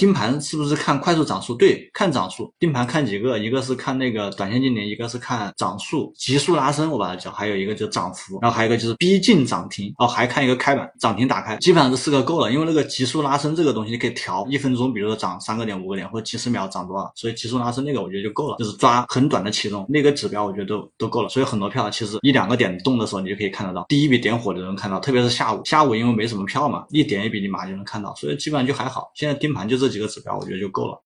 盯盘是不是看快速涨速？对，看涨速。盯盘看几个，一个是看那个短线经理，一个是看涨速、急速拉升，我把它叫，还有一个就是涨幅，然后还有一个就是逼近涨停，哦，还看一个开板，涨停打开，基本上这四个够了。因为那个急速拉升这个东西你可以调，一分钟，比如说涨三个点、五个点，或者几十秒涨多少，所以急速拉升那个我觉得就够了，就是抓很短的启动那个指标，我觉得都都够了。所以很多票其实一两个点动的时候，你就可以看得到，第一笔点火就能看到，特别是下午，下午因为没什么票嘛，一点一笔你马就能看到，所以基本上就还好。现在盯盘就这几个指标，我觉得就够了。